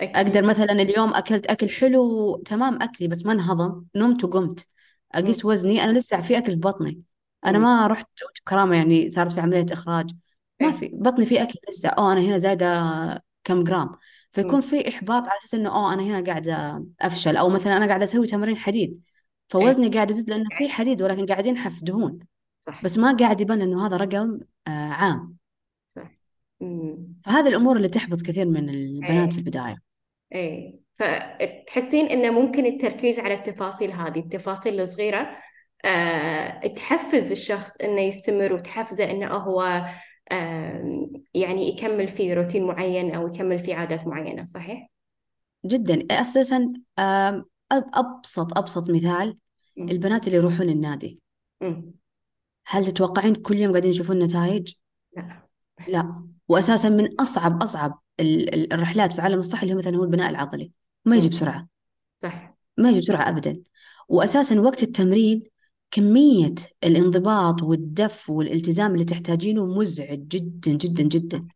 أقدر مثلا اليوم أكلت أكل حلو تمام أكلي بس ما انهضم نمت وقمت. أقيس وزني أنا لسه في أكل في بطني. أنا. ما رحت بكرامة يعني صارت في عملية إخراج. ما إيه. في بطني في أكل لسه. أو أنا هنا زايدة كم جرام. فيكون في إحباط على أساس إنه أو أنا هنا قاعدة أفشل. أو مثلا أنا قاعدة أسوي تمرين حديد. إيه. فوزني قاعد يزيد لأنه في حديد ولكن قاعد ينحف دهون صح. بس ما قاعد يبان إنه هذا رقم آه عام. صح. فهذه الأمور اللي تحبط كثير من البنات إيه. في البداية. إيه. فتحسين إنه ممكن التركيز على التفاصيل هذه التفاصيل الصغيرة آه تحفز الشخص إنه يستمر وتحفزه إنه هو يعني يكمل في روتين معين أو يكمل في عادات معينة صحيح؟ جدا. أساسا آم، أب- أبسط أبسط مثال. البنات اللي يروحون النادي. هل تتوقعين كل يوم قاعدين يشوفون نتائج؟ لا. لا. واساسا من أصعب أصعب الرحلات في عالم الصحة اللي هو مثلا هو البناء العضلي. ما يجي بسرعة. صح. ما يجي بسرعة أبدا. وأساسا وقت التمرين كمية الانضباط والدف والالتزام اللي تحتاجينه مزعج جدا جدا جدا.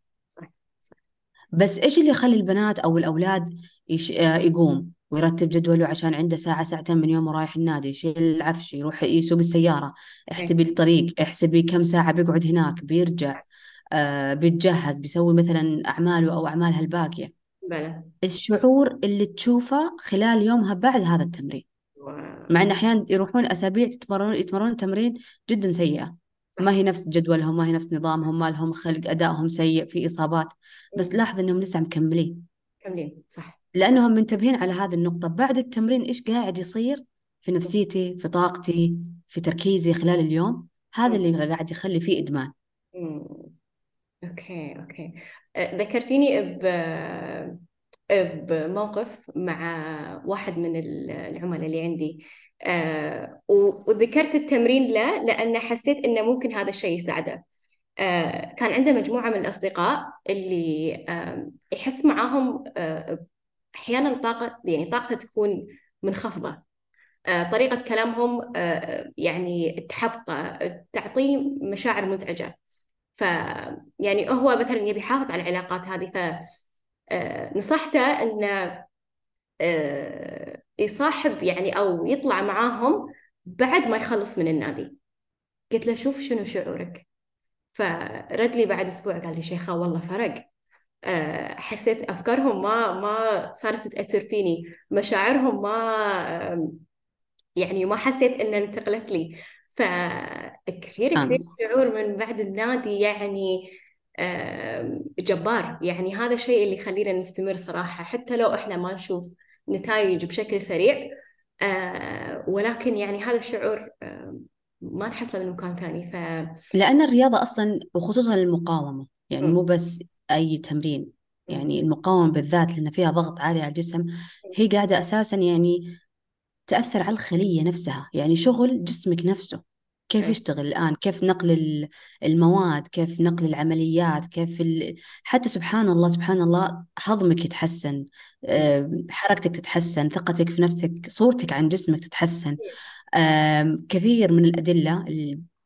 بس إيش اللي يخلي البنات أو الأولاد يش... آه، يقوم ويرتب جدوله عشان عنده ساعة ساعتين من يومه رايح النادي يشيل العفش يروح يسوق السيارة احسبي الطريق احسبي كم ساعة بيقعد هناك بيرجع آه بيتجهز بيسوي مثلا أعماله أو أعمالها الباقية بلى. الشعور اللي تشوفه خلال يومها بعد هذا التمرين مع إن أحيانا يروحون أسابيع يتمرنون يتمرنون تمرين جدا سيئة. ما هي نفس جدولهم ما هي نفس نظامهم ما لهم خلق أدائهم سيء في إصابات. بس لاحظ إنهم لسه مكملين. مكملين صح. لأنهم منتبهين على هذه النقطة. بعد التمرين إيش قاعد يصير في نفسيتي في طاقتي في تركيزي خلال اليوم؟ هذا اللي قاعد يخلي فيه إدمان. أوكي أوكي. أه، ذكرتيني ب بموقف مع واحد من العملاء اللي عندي. آه وذكرت التمرين له لأن حسيت إنه ممكن هذا الشيء يساعده. آه كان عنده مجموعة من الأصدقاء اللي يحس معاهم آه أحيانا طاقة يعني طاقته تكون منخفضة. طريقة كلامهم يعني تحبطه تعطيه مشاعر مزعجة. ف يعني هو مثلا يبي يحافظ على العلاقات هذه ف نصحته انه آه، يصاحب يعني أو يطلع معاهم بعد ما يخلص من النادي. قلت له شوف شنو شعورك. فرد لي بعد أسبوع قال لي شيخة والله فرق. آه، حسيت أفكارهم ما ما صارت تأثر فيني. مشاعرهم ما يعني ما حسيت انها انتقلت لي. فكثير كثير شعور من بعد النادي يعني جبار. يعني هذا الشيء اللي يخلينا نستمر صراحة. حتى لو إحنا ما نشوف نتائج بشكل سريع آه، ولكن يعني هذا الشعور ما نحصله من مكان ثاني. ف لأن الرياضة أصلا وخصوصا المقاومة يعني مو بس أي تمرين. يعني المقاومة بالذات لأن فيها ضغط عالي على الجسم هي قاعدة أساسا يعني تأثر على الخلية نفسها. يعني شغل جسمك نفسه. كيف إيه. يشتغل الآن؟ كيف نقل المواد؟ كيف نقل العمليات؟ كيف ال... حتى سبحان الله سبحان الله هضمك يتحسن حركتك تتحسن ثقتك في نفسك صورتك عن جسمك تتحسن. كثير من الأدلة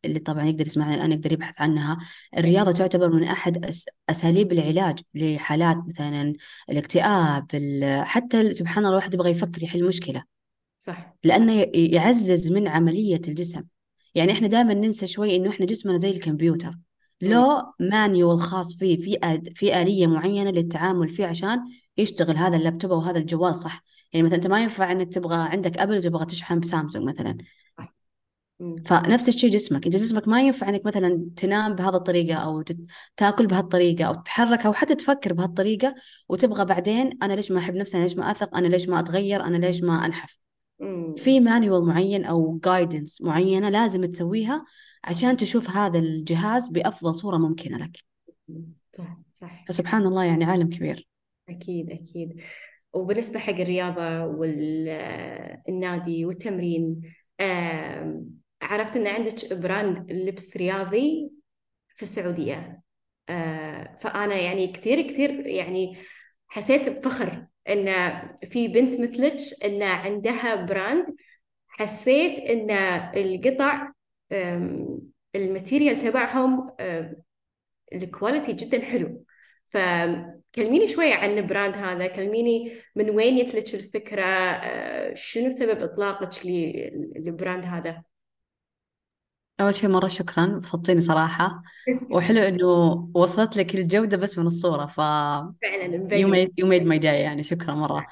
اللي طبعا يقدر يسمعنا الآن يقدر يبحث عنها. الرياضة تعتبر من أحد أس... أساليب العلاج لحالات مثلا الاكتئاب ال... حتى سبحان الله الواحد يبغى يفكر يحل مشكلة. صح. لأنه يعزز من عملية الجسم. يعني إحنا دائما ننسى شوي إنه إحنا جسمنا زي الكمبيوتر. لو مانيوال خاص فيه في في آلية معينة للتعامل فيه عشان يشتغل هذا اللابتوب أو هذا الجوال صح. يعني مثلا أنت ما ينفع إنك تبغى عندك أبل وتبغى تشحن بسامسونج مثلا. فنفس الشيء جسمك. انت جسمك ما ينفع إنك مثلا تنام بهذه الطريقة أو تاكل بهالطريقه أو تتحرك أو حتى تفكر بهالطريقه وتبغى بعدين أنا ليش ما أحب نفسي؟ أنا ليش ما أثق؟ أنا ليش ما أتغير؟ أنا ليش ما أنحف؟ في مانيوال معين أو جايدنس معينة لازم تسويها عشان تشوف هذا الجهاز بأفضل صورة ممكنة لك. صح صح. فسبحان الله يعني عالم كبير. أكيد أكيد. وبالنسبة حق الرياضة والنادي والتمرين عرفت إن عندك brand لبس رياضي في السعودية. آه، فأنا يعني كثير كثير يعني حسيت بفخر إن في بنت مثلك إن عندها brand حسيت إن القطع ال material تبعهم ال quality جدا حلو. فكلميني شوية عن ال brand هذا كلميني من وين جت الفكرة أه، شنو سبب إطلاقك لل brand هذا؟ أول شيء مرة شكرا بسطتيني صراحة. وحلو إنه وصلت لك الجودة بس من الصورة ف فعلا you made, you made my day يعني شكرا مرة.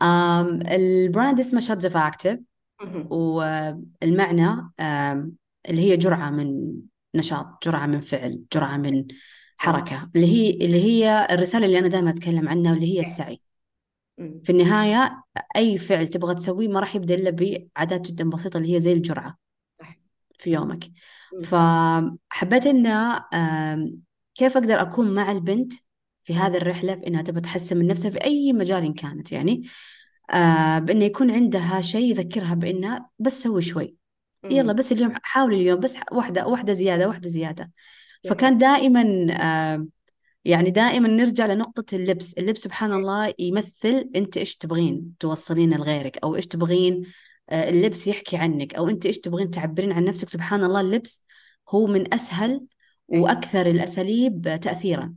um, ال brand اسمه شاتز اوف اكتف والمعنى um, اللي هي جرعة من نشاط جرعة من فعل جرعة من حركة اللي هي اللي هي الرسالة اللي أنا دائما أتكلم عنها واللي هي السعي. في النهاية أي فعل تبغى تسويه ما راح يبدأ إلا بعادات جدا بسيطة اللي هي زي الجرعة. في يومك. فحبيت انه كيف أقدر أكون مع البنت في هذه الرحلة في إنها تبغى تحسن من نفسها في أي مجال كانت يعني. آه بإنه يكون عندها شيء يذكرها بانها بس سوي شوي. يلا بس اليوم حاول اليوم بس واحدة واحدة زيادة واحدة زيادة. فكان دائما آه يعني دائما نرجع لنقطة اللبس. اللبس سبحان الله يمثل أنت إيش تبغين توصلين لغيرك أو إيش تبغين اللبس يحكي عنك. أو أنت إيش تبغين تعبرين عن نفسك؟ سبحان الله اللبس هو من أسهل وأكثر الأساليب تأثيرا.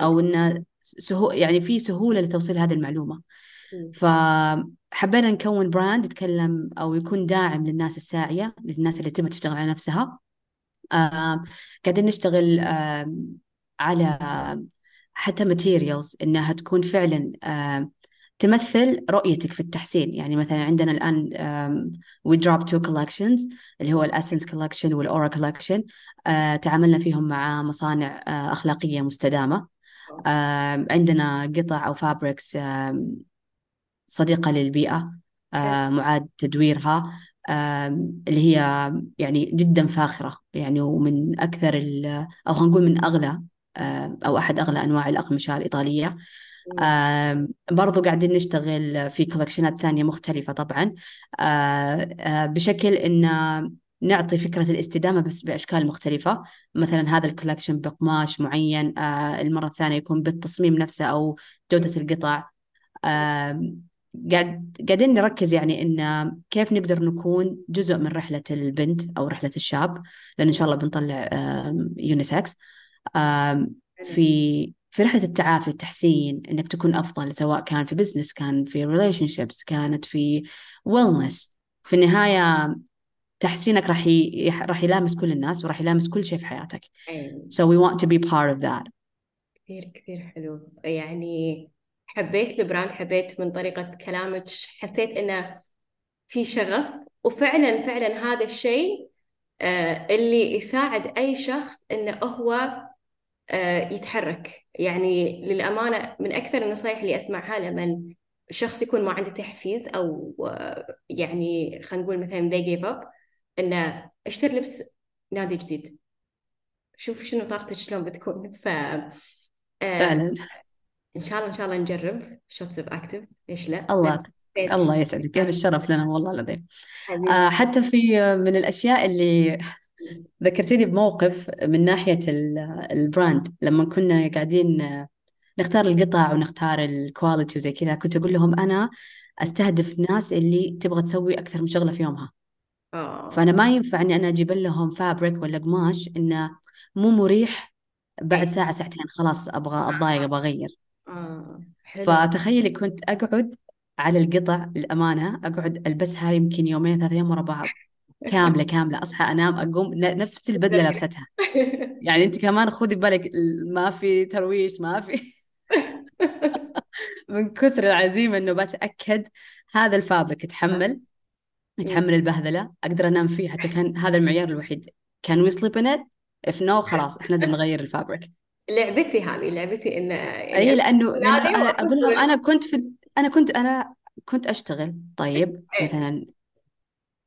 أو أنه سهو يعني في سهولة لتوصيل هذه المعلومة. فحبينا نكون brand يتكلم أو يكون داعم للناس الساعية للناس اللي تبغى تشتغل على نفسها. آه قاعدين نشتغل آه على حتى materials إنها تكون فعلا آه تمثل رؤيتك في التحسين. يعني مثلا عندنا الآن we dropped two collections اللي هو ال Essence collection وال Aura collection تعاملنا فيهم مع مصانع آه أخلاقية مستدامة. آه. عندنا قطع أو فابريكس آه صديقة للبيئة آه معاد تدويرها اللي هي يعني جدا فاخرة. يعني ومن أكثر أو خلينا نقول من أغلى أو أحد أغلى أنواع الأقمشة الإيطالية. برضو قاعدين نشتغل في كولكشنات ثانية مختلفة طبعا. بشكل إن نعطي فكرة الاستدامة بس بأشكال مختلفة. مثلا هذا ال collection بقماش معين المرة الثانية يكون بالتصميم نفسه أو جودة القطع. قاعد قاعدين نركز يعني إن كيف نقدر نكون جزء من رحلة البنت أو رحلة الشاب لأن إن شاء الله بنطلع unisex. في في رحلة التعافي التحسين إنك تكون أفضل سواء كان في business كان في relationships كانت في ويلنس في النهاية تحسينك راح. راح يلامس كل الناس وراح يلامس كل شيء في حياتك. So we want to be part of that. كثير كثير حلو يعني حبيت البراند حبيت من طريقة كلامك حسيت إنه في شغف وفعلا فعلا هذا الشيء آه، اللي يساعد أي شخص إنه هو يتحرك. يعني للأمانة من أكثر النصائح اللي أسمعها لما شخص يكون ما عنده تحفيز أو آه، يعني خلينا نقول مثلا they gave up إنه اشتري لبس نادي جديد. شوف شنو طاقتك شلون بتكون. ف فعلا. إن شاء الله إن شاء الله نجرب. شوتس اوف اكتف ليش لا. الله الله يسعدك. كان الشرف لنا والله العظيم. آه حتى في من الأشياء اللي ذكرتيني بموقف من ناحية ال brand لما كنا قاعدين نختار القطع ونختار ال quality وزي كذا كنت أقول لهم أنا أستهدف الناس اللي تبغى تسوي أكثر من شغلة في يومها. أوه. فأنا ما ينفع إني أنا أجيب لهم fabric ولا قماش إنه مو مريح بعد إيه. ساعة ساعتين خلاص أبغى أتضايق أبغى أغير. آه. حلو. فتخيلي كنت أقعد على القطع الأمانة أقعد ألبسها يمكن يومين ثلاثة أيام ورا بعض. كاملة كاملة. أصحى أنام أقوم نفس البدلة لابستها. يعني أنت كمان خذي بالك ما في ترويش ما في من كثر العزيمة إنه بتأكد هذا ال fabric يتحمل يتحمل البهذلة أقدر أنام فيه. حتى كان هذا المعيار الوحيد. كان we sleep in it if no خلاص إحنا لازم نغير ال fabric. لعبتي هذه لعبتي ان يعني إي لأنه لأن أنا أقول لهم أنا كنت في أنا كنت أنا كنت أشتغل. طيب إيه. مثلا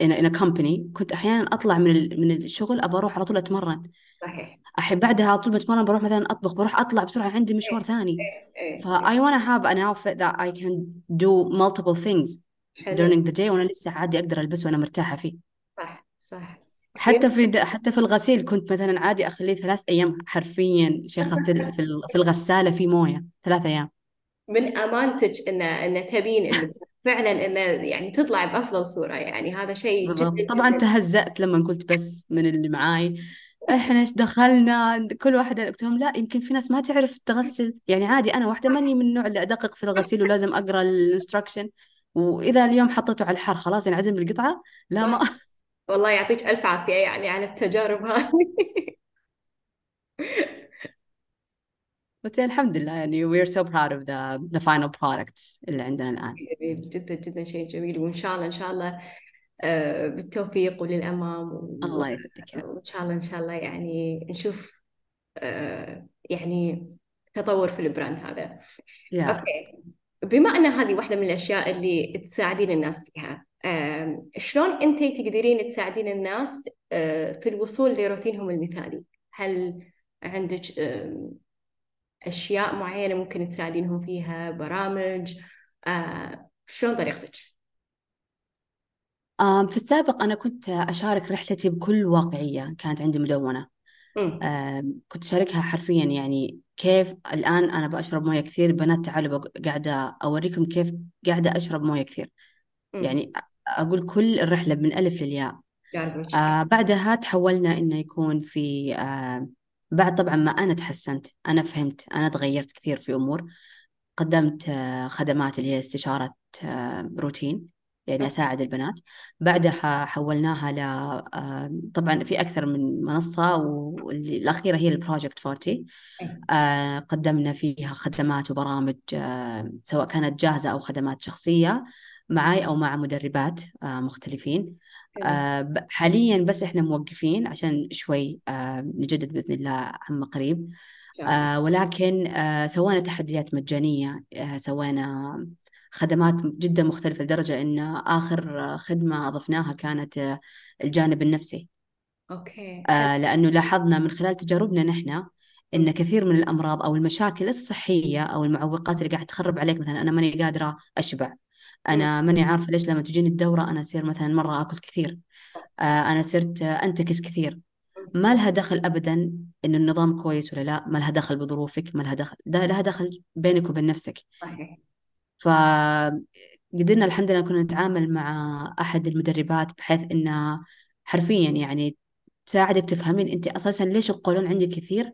in a, in a company. كنت أحيانا أطلع من من الشغل ابى أروح على طول أتمرن. صحيح. أحب بعدها على طول بتمرن بروح مثلا أطبخ بروح أطلع بسرعة عندي مشوار إيه. ثاني. إيه. ف I wanna have an outfit that I can do multiple things حلو. during the day وأنا لسه عادي أقدر ألبسه وأنا مرتاحة فيه. صح صح. حتى في حتى في الغسيل كنت مثلا عادي أخليه ثلاث أيام حرفيا. شيخة في في الغسالة في موية ثلاث أيام. من امانتك إن إن تبين إنه فعلا إنه يعني تطلع بأفضل صورة يعني. هذا شيء جدا طبعا تهزأت لما قلت بس من اللي معاي. إحنا إيش دخلنا؟ كل واحدة قلت لهم لا يمكن في ناس ما تعرف تغسل. يعني عادي أنا واحدة ماني من النوع اللي أدقق في الغسيل ولازم أقرأ الانستراكشن وإذا اليوم حطيته على الحر خلاص ينعدم بالقطعة؟ لا ما. والله يعطيك ألف عافية يعني على التجارب هذه. بس الحمد لله يعني we're so proud of the the final product اللي عندنا الآن. جميل جدا جدا شيء جميل. وإن شاء الله إن شاء الله آه، بالتوفيق وللأمام و... الله يسعدك وإن شاء الله إن شاء الله يعني نشوف آه، يعني تطور في ال brand هذا. Yeah. okay. بما أن هذه واحدة من الأشياء اللي تساعدين الناس فيها شلون أنت تقدرين تساعدين الناس آه، في الوصول لروتينهم المثالي؟ هل عندك أشياء معينة ممكن تساعدينهم فيها برامج آه، شلون طريقتك؟ في السابق أنا كنت أشارك رحلتي بكل واقعية كانت عندي مدونة كنت أشاركها حرفيا يعني كيف الآن أنا بشرب موية كثير بنات تعالوا قاعدة أوريكم كيف قاعدة أشرب موية كثير. يعني أقول كل الرحلة من ألف للياء. آه بعدها تحولنا إنه يكون في آه بعد طبعا ما أنا تحسنت أنا فهمت أنا تغيرت كثير في أمور. قدمت آه خدمات اللي هي استشارة آه روتين يعني أساعد البنات. بعدها حولناها ل آه طبعا في أكثر من منصة والأخيرة هي البروجكت 40 آه قدمنا فيها خدمات وبرامج آه سواء كانت جاهزة أو خدمات شخصية معي أو مع مدربات آه مختلفين. آه حاليا بس إحنا موقفين عشان شوي آه نجدد بإذن الله عما قريب آه ولكن آه سوينا تحديات مجانية. آه سوينا خدمات جدا مختلفة لدرجة إن آخر آه، خدمة أضفناها كانت آه الجانب النفسي. أوكي. آه لأنه لاحظنا من خلال تجاربنا نحن إن كثير من الأمراض أو المشاكل الصحية أو المعوقات اللي قاعد تخرب عليك مثلا أنا ماني قادرة أشبع. أنا ماني عارفة ليش لما تجيني الدورة أنا أصير مثلا مرة آكل كثير. آه أنا صرت آه، أنتكس كثير. ما لها دخل أبدا إنه النظام كويس ولا لا. ما لها دخل بظروفك ما لها دخل ده لها دخل بينك وبين نفسك. صحيح. فقدرنا الحمد لله كنا نتعامل مع أحد المدربات بحيث إنها حرفيا يعني تساعدك تفهمين أنت أساسا ليش القولون عندك كثير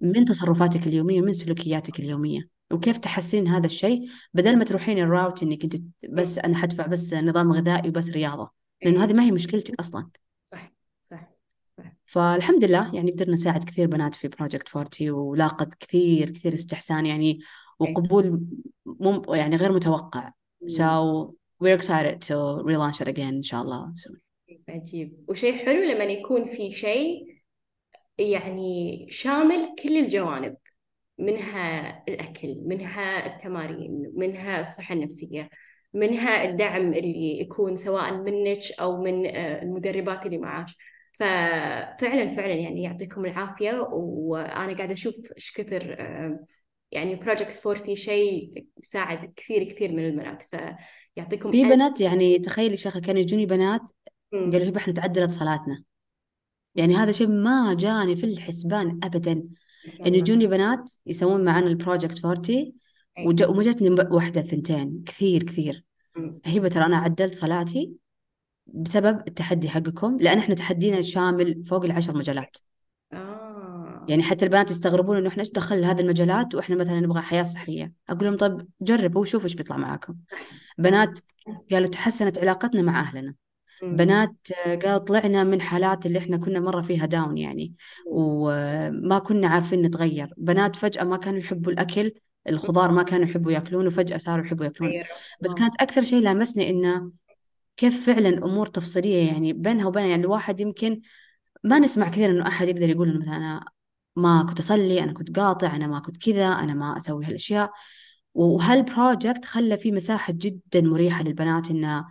من تصرفاتك اليومية ومن سلوكياتك اليومية. وكيف تحسين هذا الشيء بدل ما تروحين ال route إنك أنت بس أنا حدفع بس نظام غذائي وبس رياضة. لأنه هذه ما هي مشكلتك أصلا. صح صح صح. فالحمد لله يعني قدرنا نساعد كثير بنات في project 40 ولاقت كثير كثير استحسان يعني وقبول مم يعني غير متوقع. so we're excited to relaunch it again إن شاء الله soon. عجيب. وشيء حلو لما يكون في شيء يعني شامل كل الجوانب. منها الأكل منها التمارين منها الصحة النفسية منها الدعم اللي يكون سواء منك أو من آه، المدربات اللي معاك. ففعلا فعلا يعني يعطيكم العافية وأنا قاعدة أشوف إيش كثر آه، يعني بروجكت 40 شيء يساعد كثير كثير من البنات فيعطيكم في بنات يعني تخيلي شيخة كانوا يجوني بنات. قالوا هبة إحنا تعدلت صلاتنا. يعني هذا شيء ما جاني في الحسبان شاء انه يجوني بنات يسوون معنا البروجكت 40 أي. وج- وما جتني واحدة ثنتين كثير كثير. هبة ترى أنا عدلت صلاتي بسبب التحدي حقكم لأن إحنا تحدينا شامل فوق العشر مجالات. آه. يعني حتى البنات يستغربون إنه إحنا إيش دخل هذه المجالات وإحنا مثلا نبغى حياة صحية. أقول لهم طب جربوا وشوفوا إيش بيطلع معاكم. بنات قالوا تحسنت علاقتنا مع أهلنا. بنات قالوا طلعنا من حالات اللي إحنا كنا مرة فيها down يعني وما كنا عارفين نتغير. بنات فجأة ما كانوا يحبوا الأكل الخضار ما كانوا يحبوا ياكلون وفجأة صاروا يحبوا ياكلون. بس آه. كانت أكثر شيء لامسني إنه كيف فعلا أمور تفصيلية يعني بينها وبين يعني الواحد يمكن ما نسمع كثير إنه أحد يقدر يقول إنه مثلا أنا ما كنت أصلي أنا كنت قاطع أنا ما كنت كذا أنا ما أسوي هالأشياء. وهال project خلى في مساحة جدا مريحة للبنات إنه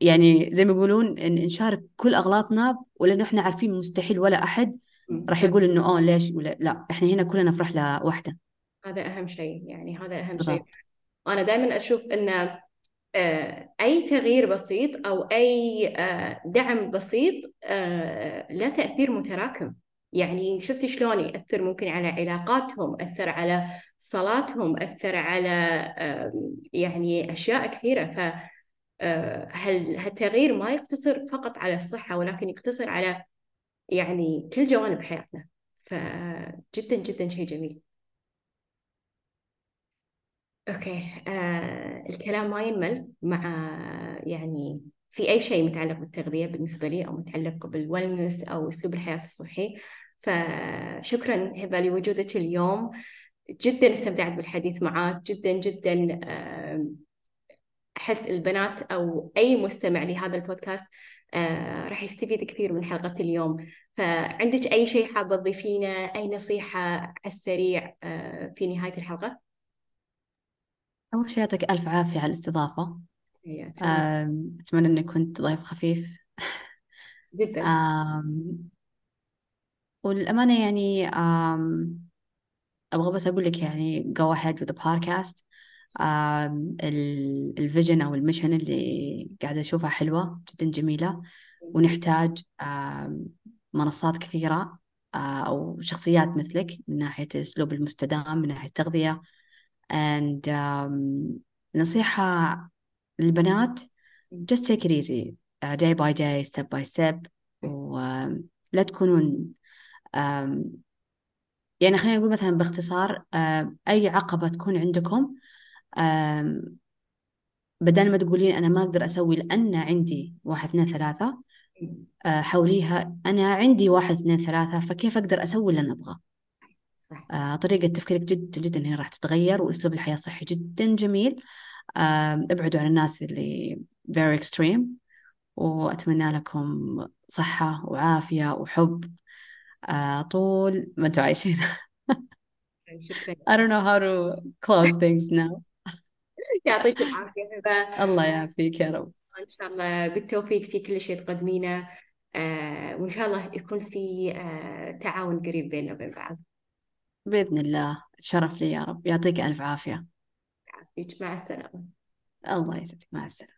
يعني زي ما يقولون إن نشارك كل أغلاطنا ولأنه إحنا عارفين مستحيل ولا مم. راح يقول إنه آه ليش ولا لا. إحنا هنا كلنا في رحلة واحدة هذا أهم شيء يعني هذا أهم شيء. أنا دائما أشوف أن آه، أي تغيير بسيط أو أي آه، دعم بسيط آه، له تأثير متراكم. يعني شفتي شلون يأثر ممكن على علاقاتهم أثر على صلاتهم أثر على يعني أشياء كثيرة. ف هالتغيير ما يقتصر فقط على الصحة ولكن يقتصر على يعني كل جوانب حياتنا. فجدا جدا شيء جميل. okay. آه الكلام ما ينمل مع يعني في أي شيء متعلق بالتغذية بالنسبة لي أو متعلق بال wellness أو أسلوب الحياة الصحي. فشكرا هبة لوجودك اليوم. جدا استمتعت بالحديث معك جدا جدا آه أحس البنات أو أي مستمع لهذا البودكاست آه راح يستفيد كثير من حلقة اليوم. فعندك أي شيء حابه تضيفينه أي نصيحة على السريع آه في نهاية الحلقة؟ أول شيء يعطيك ألف عافية على. آم، أتمنى إني كنت ضيف خفيف. جدا. آم، والأمانة يعني آم، أبغى بس أقول لك يعني go ahead with the podcast. ال vision أو ال mission اللي قاعدة أشوفها حلوة جدا جميلة. ونحتاج منصات كثيرة أو شخصيات مثلك من ناحية الأسلوب المستدام من ناحية التغذية. And um, نصيحة للبنات just take it easy uh, day by day step by step. ولا تكونون um, يعني خلينا نقول مثلا باختصار uh, أي عقبة تكون عندكم بدل ما تقولين أنا ما أقدر أسوي لأن عندي واحد اثنين ثلاثة آه، حوليها أنا عندي واحد اثنين ثلاثة فكيف أقدر أسوي اللي أنا أبغاه؟ آه، طريقة تفكيرك جدا جدا هنا راح تتغير وأسلوب الحياة صحي جدا جميل. ابعدوا عن الناس اللي very extreme وأتمنى لكم صحة وعافية وحب آه، طول ما أنتم عايشين. I don't know how to close things now. يعطيك العافية هبة الله يعافيك يا رب. إن شاء الله بالتوفيق في كل شيء تقدمينه آه وإن شاء الله يكون في آه تعاون قريب بيننا وبين بعض. بإذن الله. شرف لي يا رب. يعطيك ألف عافية. يعافيك. مع السلامة. الله يسعدك. مع السلامة.